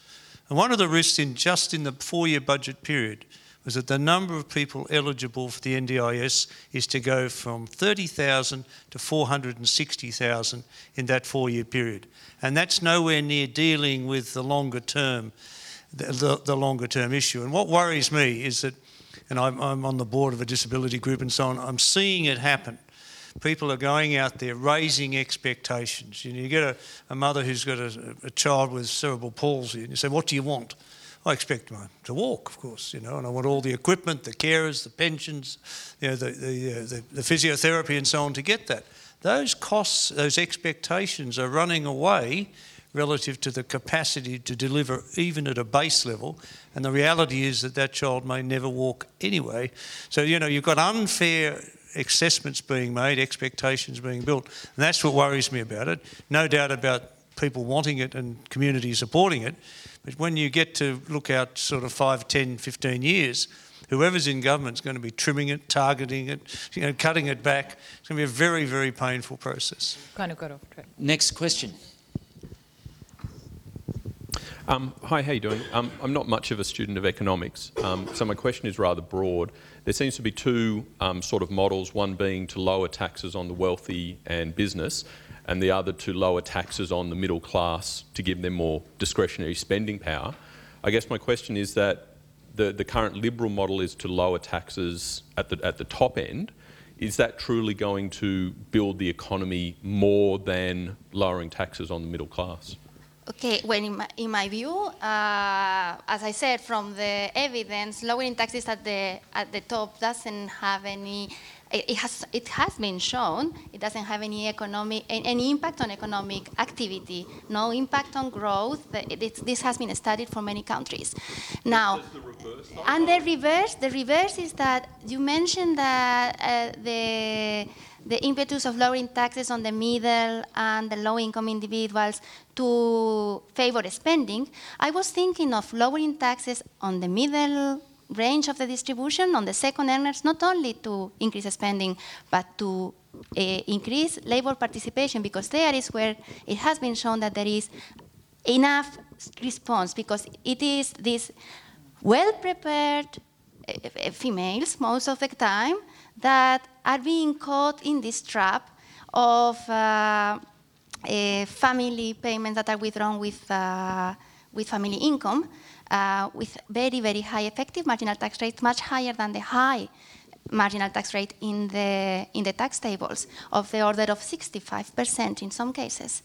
And one of the risks in just in the four-year budget period was that the number of people eligible for the NDIS is to go from 30,000 to 460,000 in that four-year period. And that's nowhere near dealing with the longer term, the, the, longer term issue. And what worries me is that, and I'm, I'm on the board of a disability group and so on, I'm seeing it happen. People are going out there raising expectations. You, know, you get a, a mother who's got a, a child with cerebral palsy, and you say, What do you want? I expect to walk, of course, you know, and I want all the equipment, the carers, the pensions, you know, the, the, uh, the, the physiotherapy and so on to get that. Those costs, those expectations are running away relative to the capacity to deliver even at a base level. And the reality is that that child may never walk anyway. So, you know, you've got unfair assessments being made, expectations being built. And that's what worries me about it. No doubt about people wanting it and community supporting it. But when you get to look out sort of 5, 10, 15 years, whoever's in government is going to be trimming it, targeting it, you know, cutting it back. It's going to be a very, very painful process. Kind of got off track. Next question. Um, hi, how are you doing? Um, I'm not much of a student of economics, um, so my question is rather broad. There seems to be two um, sort of models, one being to lower taxes on the wealthy and business, and the other to lower taxes on the middle class to give them more discretionary spending power. I guess my question is that the, the current Liberal model is to lower taxes at the, at the top end. Is that truly going to build the economy more than lowering taxes on the middle class? Okay, well, in my, in my view, uh, as I said, from the evidence, lowering taxes at the at the top doesn't have any. It has it has been shown it doesn't have any economic any impact on economic activity. No impact on growth. It- this has been studied for many countries. Now, and the reverse, the reverse is that you mentioned that uh, the the impetus of lowering taxes on the middle and the low-income individuals to favor spending. I was thinking of lowering taxes on the middle range of the distribution, on the second earners, not only to increase spending, but to uh, increase labor participation, because there is where it has been shown that there is enough response, because it is this well-prepared uh, uh, females most of the time that are being caught in this trap of uh, uh, family payments that are withdrawn with, uh, with family income uh, with very, very high effective marginal tax rates, much higher than the high marginal tax rate in the, in the tax tables of the order of 65% in some cases.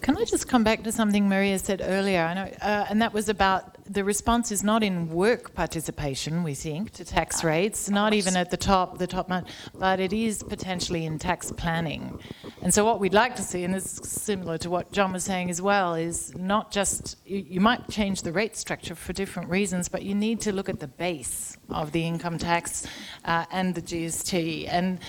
Can I just come back to something Maria said earlier? I know, uh, and that was about the response is not in work participation, we think, to tax rates, not even at the top, the top, mon- but it is potentially in tax planning. And so, what we'd like to see, and this is similar to what John was saying as well, is not just you, you might change the rate structure for different reasons, but you need to look at the base of the income tax uh, and the GST. And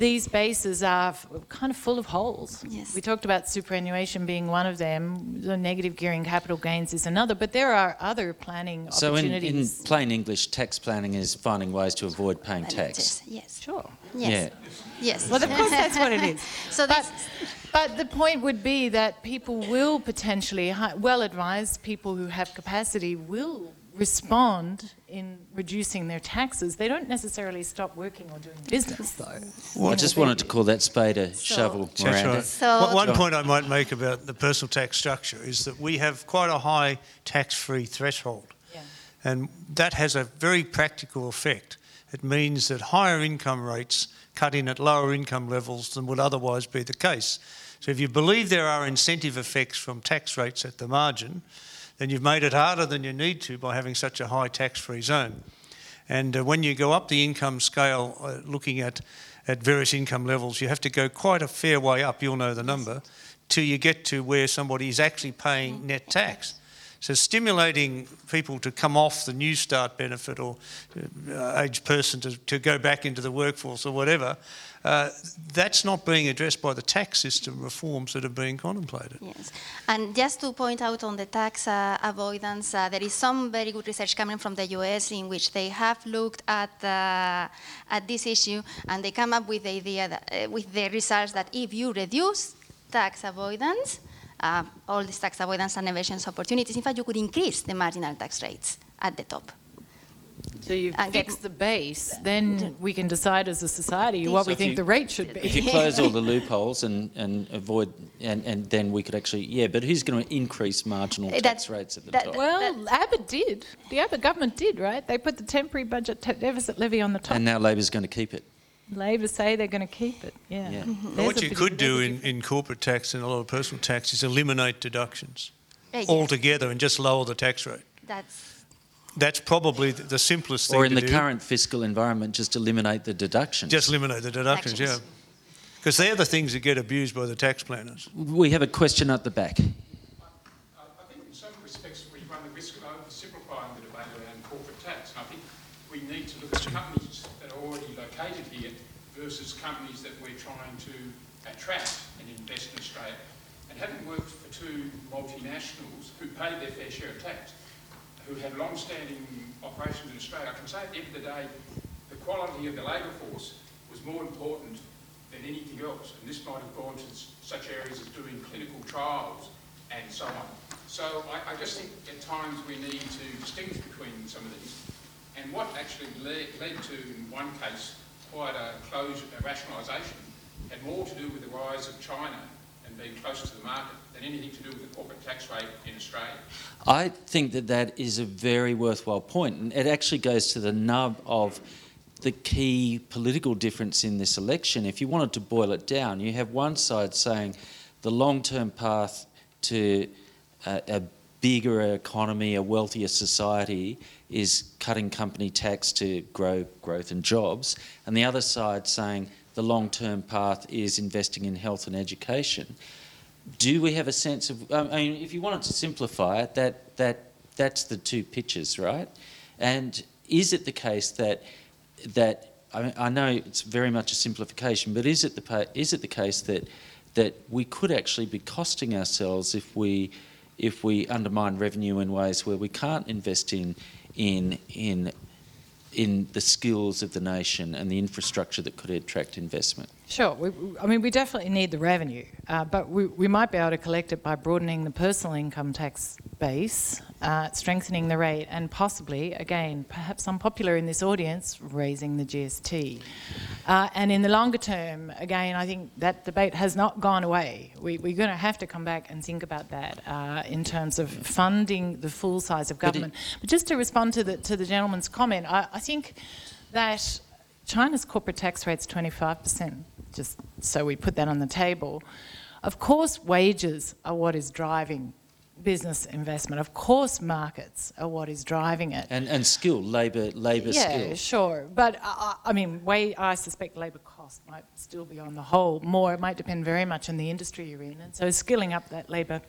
these bases are f- kind of full of holes. Yes. We talked about superannuation being one of them, the negative gearing capital gains is another, but there are other planning So in, in opportunities. plain English, tax planning is finding ways to avoid paying tax. Yes. Sure. Yes. Yes. Well, of course, that's what it is. So But, but the point would be that people will potentially, hi- well advised people who have capacity will respond in reducing their taxes. They don't necessarily stop working or doing business, though. I just wanted to call that spade a shovel, That's Miranda. right. So- One- One point I might make about the personal tax structure is that we have quite a high tax-free threshold. Yeah. And that has a very practical effect. It means that higher income rates cut in at lower income levels than would otherwise be the case. So if you believe there are incentive effects from tax rates at the margin, then you've made it harder than you need to by having such a high tax-free zone. And uh, when you go up the income scale, uh, looking at, at various income levels, you have to go quite a fair way up, you'll know the number, till you get to where somebody is actually paying net tax. So stimulating people to come off the Newstart benefit or uh, aged person to, to go back into the workforce or whatever, uh, that's not being addressed by the tax system reforms that are being contemplated. Yes, and just to point out on the tax uh, avoidance, uh, there is some very good research coming from the US in which they have looked at uh, at this issue and they come up with the idea that, uh, with the research that if you reduce tax avoidance, all these tax avoidance and evasion opportunities, in fact, you could increase the marginal tax rates at the top. So you And get- fix the base, then we can decide as a society what we So if think you- the rate should be. If be. you close all the loopholes and, and avoid, and, and then we could actually, yeah, but who's going to increase marginal Uh, tax rates at the that- top? Well, Abbott did. The Abbott government did, right? They put the temporary budget ta- deficit levy on the top. and now Labor's going to keep it. Labor say they're going to keep it. Yeah. Yeah. There's what a you bit- could do there's in, in corporate tax and a lot of personal tax is eliminate deductions Uh, yes, altogether and just lower the tax rate. that's That's probably the the simplest thing Or in to the do. current fiscal environment, just eliminate the deductions. Just eliminate the deductions, yeah. Because they're the things that get abused by the tax planners. We have a question at the back. I I think in some respects we run the risk of oversimplifying the debate around corporate tax. And I think we need to look at companies that are already located here versus companies that we're trying to attract and invest in Australia. And having worked for two multinationals who paid their fair share of tax, who had long-standing operations in Australia, I can say at the end of the day, the quality of the labour force was more important than anything else. And this might have gone to such areas as doing clinical trials and so on. So I, I just think at times we need to distinguish between some of these. And what actually led, led to, in one case, quite a a rationalisation, had more to do with the rise of China and being closer to the market than anything to do with the corporate tax rate in Australia. I think that that is a very worthwhile point, and it actually goes to the nub of the key political difference in this election. If you wanted to boil it down, you have one side saying the long-term path to a, a bigger economy, a wealthier society, is cutting company tax to grow growth and jobs, and the other side saying the long-term path is investing in health and education do we have a sense of? I mean, if you wanted to simplify it, that that that's the two pictures, right? And is it the case that that I, mean, I know it's very much a simplification, but is it the is it the case that that we could actually be costing ourselves if we if we undermine revenue in ways where we can't invest in in in in the skills of the nation and the infrastructure that could attract investment? Sure. We, I mean, we definitely need the revenue, uh, but we, we might be able to collect it by broadening the personal income tax base, uh, strengthening the rate, and possibly, again, perhaps unpopular in this audience, raising the GST. Uh, and in the longer term, again, I think that debate has not gone away. We, we're going to have to come back and think about that uh, in terms of funding the full size of But it- government. But just to respond to the, to the gentleman's comment, I, I think that China's corporate tax rate's 25%, just so we put that on the table. Of course, wages are what is driving business investment. Of course, markets are what is driving it. And and skill, labour labour yeah, skill. sure. But uh, I mean, way, I suspect labour cost might still be on the whole more. It might depend very much on the industry you're in. And so skilling up that labour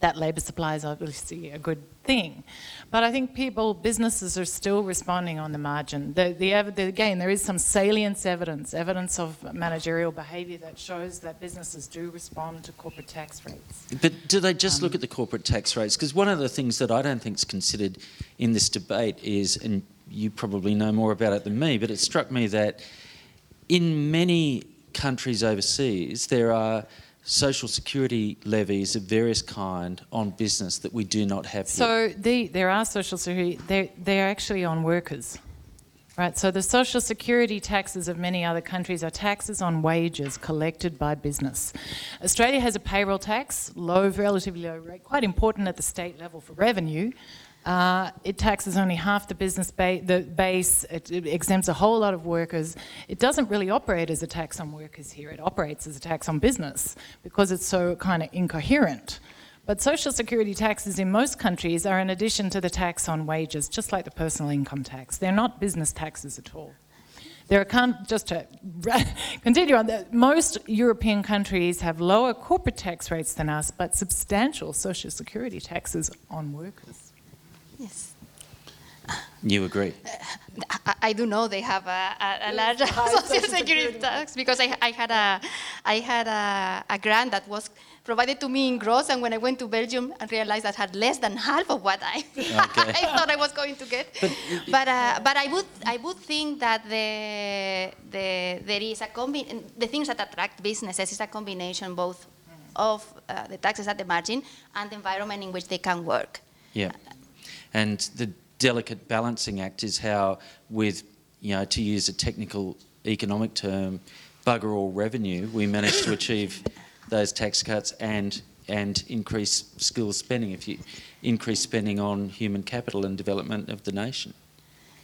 that labour supply is obviously a good thing. But I think people, businesses are still responding on the margin. The, the, the, again, there is some salience evidence, evidence of managerial behaviour that shows that businesses do respond to corporate tax rates. But do they just look um, at the corporate tax rates? Because one of the things that I don't think is considered in this debate is, and you probably know more about it than me, but it struck me that in many countries overseas, there are social security levies of various kind on business that we do not have here. So the, there are social security, they're, they're actually on workers. Right, so the social security taxes of many other countries are taxes on wages collected by business. Australia has a payroll tax, low, relatively low rate, quite important at the state level for revenue. Uh, it taxes only half the business ba- the base. It, it exempts a whole lot of workers. It doesn't really operate as a tax on workers here. It operates as a tax on business because it's so kind of incoherent. But social security taxes in most countries are in addition to the tax on wages, just like the personal income tax. They're not business taxes at all. There are just to continue on. The, most European countries have lower corporate tax rates than us, but substantial social security taxes on workers. Yes. you agree? I, I do know they have a, a, a large social security tax because I, I had a I had a, a grant that was provided to me in gross, and when I went to Belgium, I realized that had less than half of what I, I thought I was going to get. But uh, but I would I would think that the the there is a combi- the things that attract businesses is a combination both of uh, the taxes at the margin and the environment in which they can work. Yeah. And the delicate balancing act is how, with, you know, to use a technical economic term, bugger all revenue, we manage to achieve those tax cuts and and increase skills spending if you increase spending on human capital and development of the nation.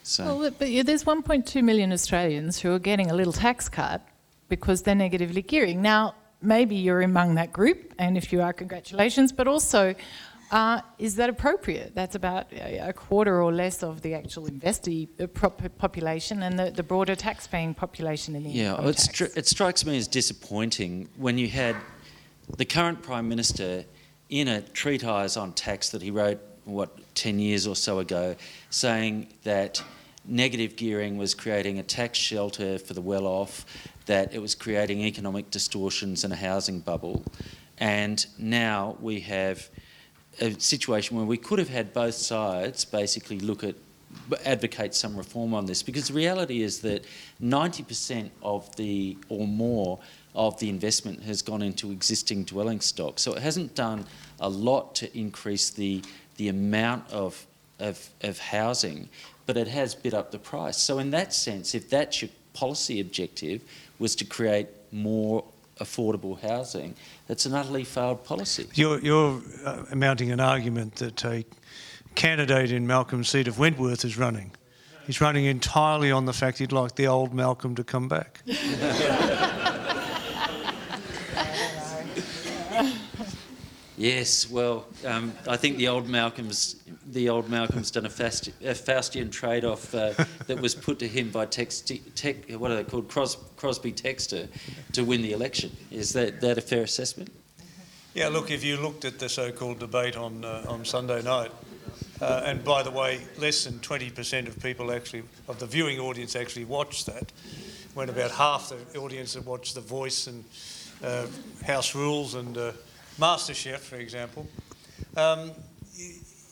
So Well, but yeah, there's 1.2 million Australians who are getting a little tax cut because they're negatively gearing. Now, maybe you're among that group, and if you are, congratulations. But also, uh, is that appropriate? That's about a quarter or less of the actual investee uh, population and the, the broader tax-paying population in the Yeah, well, it, tax. stri- it strikes me as disappointing when you had the current Prime Minister in a treatise on tax that he wrote, what, 10 years or so ago, saying that negative gearing was creating a tax shelter for the well off, that it was creating economic distortions and a housing bubble. And now we have a situation where we could have had both sides basically look at advocate some reform on this because the reality is that 90% of the or more of the investment has gone into existing dwelling stock. So it hasn't done a lot to increase the the amount of of, of housing but it has bid up the price. So in that sense if that's your policy objective was to create more affordable housing that's an utterly failed policy You're, you're uh, mounting an argument that a candidate in Malcolm's seat of Wentworth is running. He's running entirely on the fact he'd like the old Malcolm to come back. Yes, well, um, I think the old Malcolm's the old Malcolm's done a, fast, a Faustian trade-off uh, that was put to him by text, tech, what are they called, Cros, Crosby Textor, to win the election. Is that, that a fair assessment? Yeah, look, if you looked at the so-called debate on uh, on Sunday night, uh, and by the way, less than 20% of people actually, of the viewing audience actually watched that, when about half the audience that watched The Voice and uh, House Rules and uh, MasterChef, for example, um,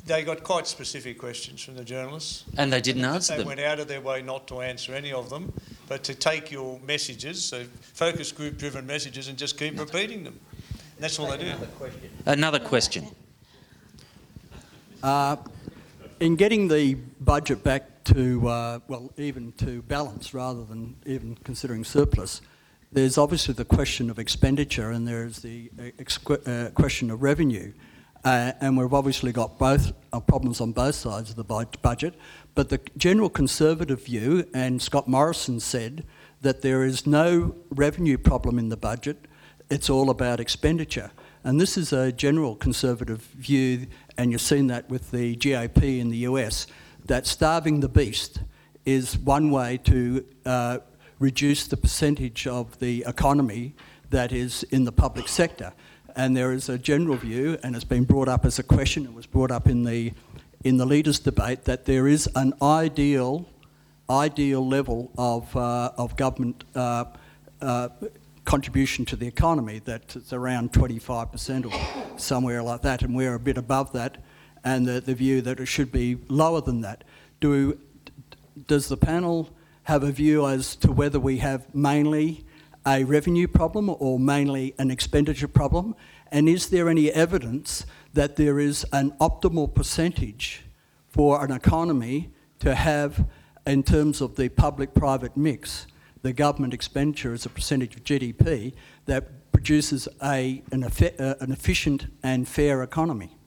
they got quite specific questions from the journalists. And they didn't answer They them. went out of their way not to answer any of them, but to take your messages, so focus group driven messages, and just keep repeating them. And that's all they do. Another question. Uh, in getting the budget back to, uh, well, even to balance rather than even considering surplus, there's obviously the question of expenditure and there's the uh, uh, question of revenue. Uh, and we've obviously got both uh, problems on both sides of the bud- budget. But the general conservative view, and Scott Morrison said that there is no revenue problem in the budget, it's all about expenditure. And this is a general conservative view, and you've seen that with the GOP in the US, that starving the beast is one way to uh, reduce the percentage of the economy that is in the public sector. and there is a general view, and it's been brought up as a question. It was brought up in the in the leaders' debate that there is an ideal ideal level of uh, of government. Uh, uh, contribution to the economy that it's around 25% or somewhere like that and we're a bit above that and the, the view that it should be lower than that do does the panel have a view as to whether we have mainly a revenue problem or mainly an expenditure problem? And is there any evidence that there is an optimal percentage for an economy to have, in terms of the public private mix, the government expenditure as a percentage of GDP that produces a, an, effe- uh, an efficient and fair economy?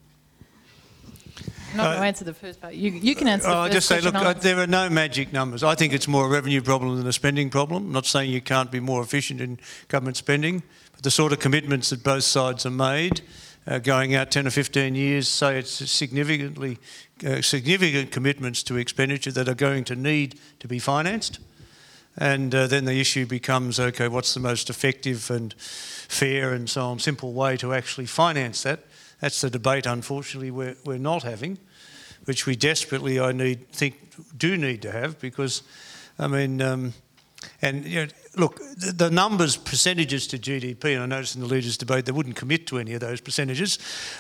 I'm not going Uh, to answer the first part. You, you can answer the I'll first just say, question. look, I'll uh, there are no magic numbers. I think it's more a revenue problem than a spending problem. I'm not saying you can't be more efficient in government spending, but the sort of commitments that both sides are made, uh, going out 10 or 15 years, say it's significantly uh, significant commitments to expenditure that are going to need to be financed. And uh, then the issue becomes okay, what's the most effective and fair and so on, simple way to actually finance that? That's the debate, unfortunately, we're, we're not having, which we desperately, I need, think, do need to have because, I mean, um, and you know, look, the, the numbers, percentages to GDP, and I noticed in the leaders' debate they wouldn't commit to any of those percentages,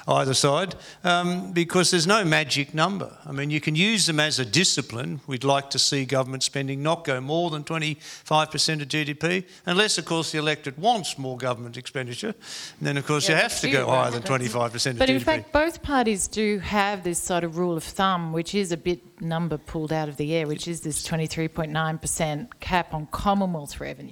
either side, um, because there's no magic number. I mean, you can use them as a discipline. We'd like to see government spending not go more than 25% of GDP, unless, of course, the electorate wants more government expenditure. And then, of course, Yeah, you have to go but higher than 25% of But GDP. in fact, both parties do have this sort of rule of thumb, which is a bit number pulled out of the air, which is this 23.9% cap on Commonwealth revenue,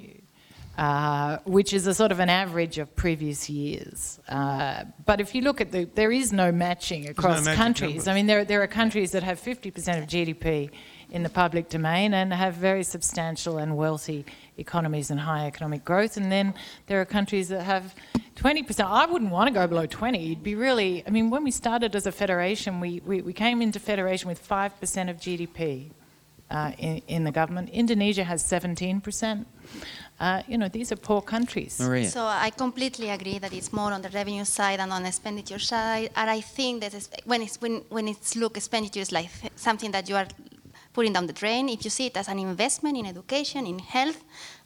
uh, which is a sort of an average of previous years. Uh, but if you look at the, there is no matching across magic countries. numbers. I mean, there, there are countries that have 50% of GDP in the public domain and have very substantial and wealthy economies and high economic growth. And then there are countries that have 20%. I wouldn't want to go below 20. It'd be really, I mean, when we started as a federation, we, we, we came into federation with 5% of GDP. Uh, in, in the government, Indonesia has 17%. Uh, you know, these are poor countries. Maria. So I completely agree that it's more on the revenue side and on the expenditure side. And I think that when it's when when it's look expenditure is like something that you are putting down the drain. If you see it as an investment in education, in health.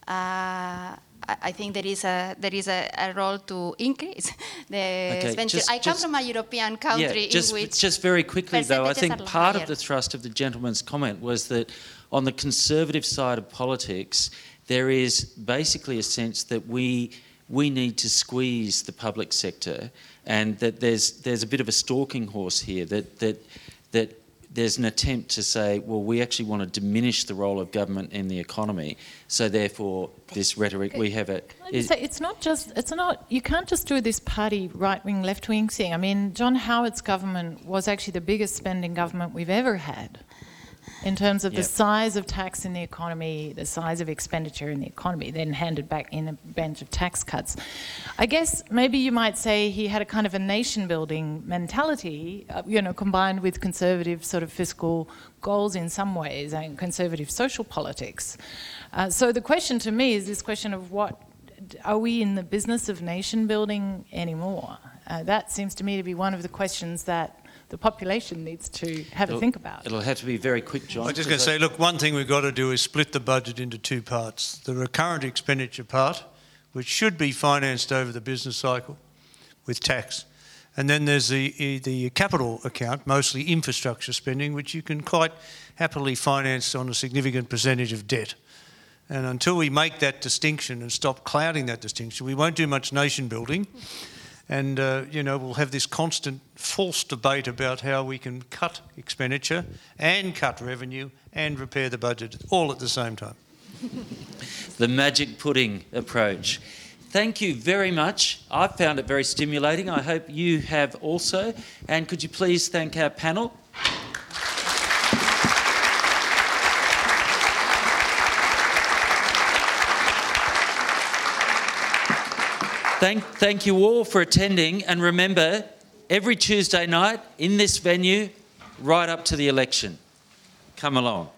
Uh, I I think there is a there is a, a role to increase the expenditure. just- I come just- from a European country yeah, just, in which just very quickly though, I think part higher. of the thrust of the gentleman's comment was that on the conservative side of politics, there is basically a sense that we we need to squeeze the public sector, and that there's there's a bit of a stalking horse here that that that there's an attempt to say, well, we actually want to diminish the role of government in the economy. So therefore, this rhetoric we have it. Say, it's not just, it's not, you can't just do this party right wing, left wing thing. I mean, John Howard's government was actually the biggest spending government we've ever had in terms of Yep. the size of tax in the economy, the size of expenditure in the economy, then handed back in a bunch of tax cuts. I guess maybe you might say he had a kind of a nation building mentality, uh, you know, combined with conservative sort of fiscal goals in some ways and conservative social politics. Uh, so the question to me is this question of what are we in the business of nation building anymore? Uh, that seems to me to be one of the questions that the population needs to have a It'll- think about. It'll have to be very quick, John. I'm just going to say, look, one thing we've got to do is split the budget into two parts. The recurrent expenditure part, which should be financed over the business cycle with tax. And then there's the, eh, the capital account, mostly infrastructure spending, which you can quite happily finance on a significant percentage of debt. And until we make that distinction and stop clouding that distinction, we won't do much nation building. And, uh, you know, we'll have this constant false debate about how we can cut expenditure and cut revenue and repair the budget all at the same time. the magic pudding approach. Thank you very much. I've found it very stimulating. I hope you have also. And could you please thank our panel? Thank, thank you all for attending. And remember, every Tuesday night in this venue, right up to the election. Come along.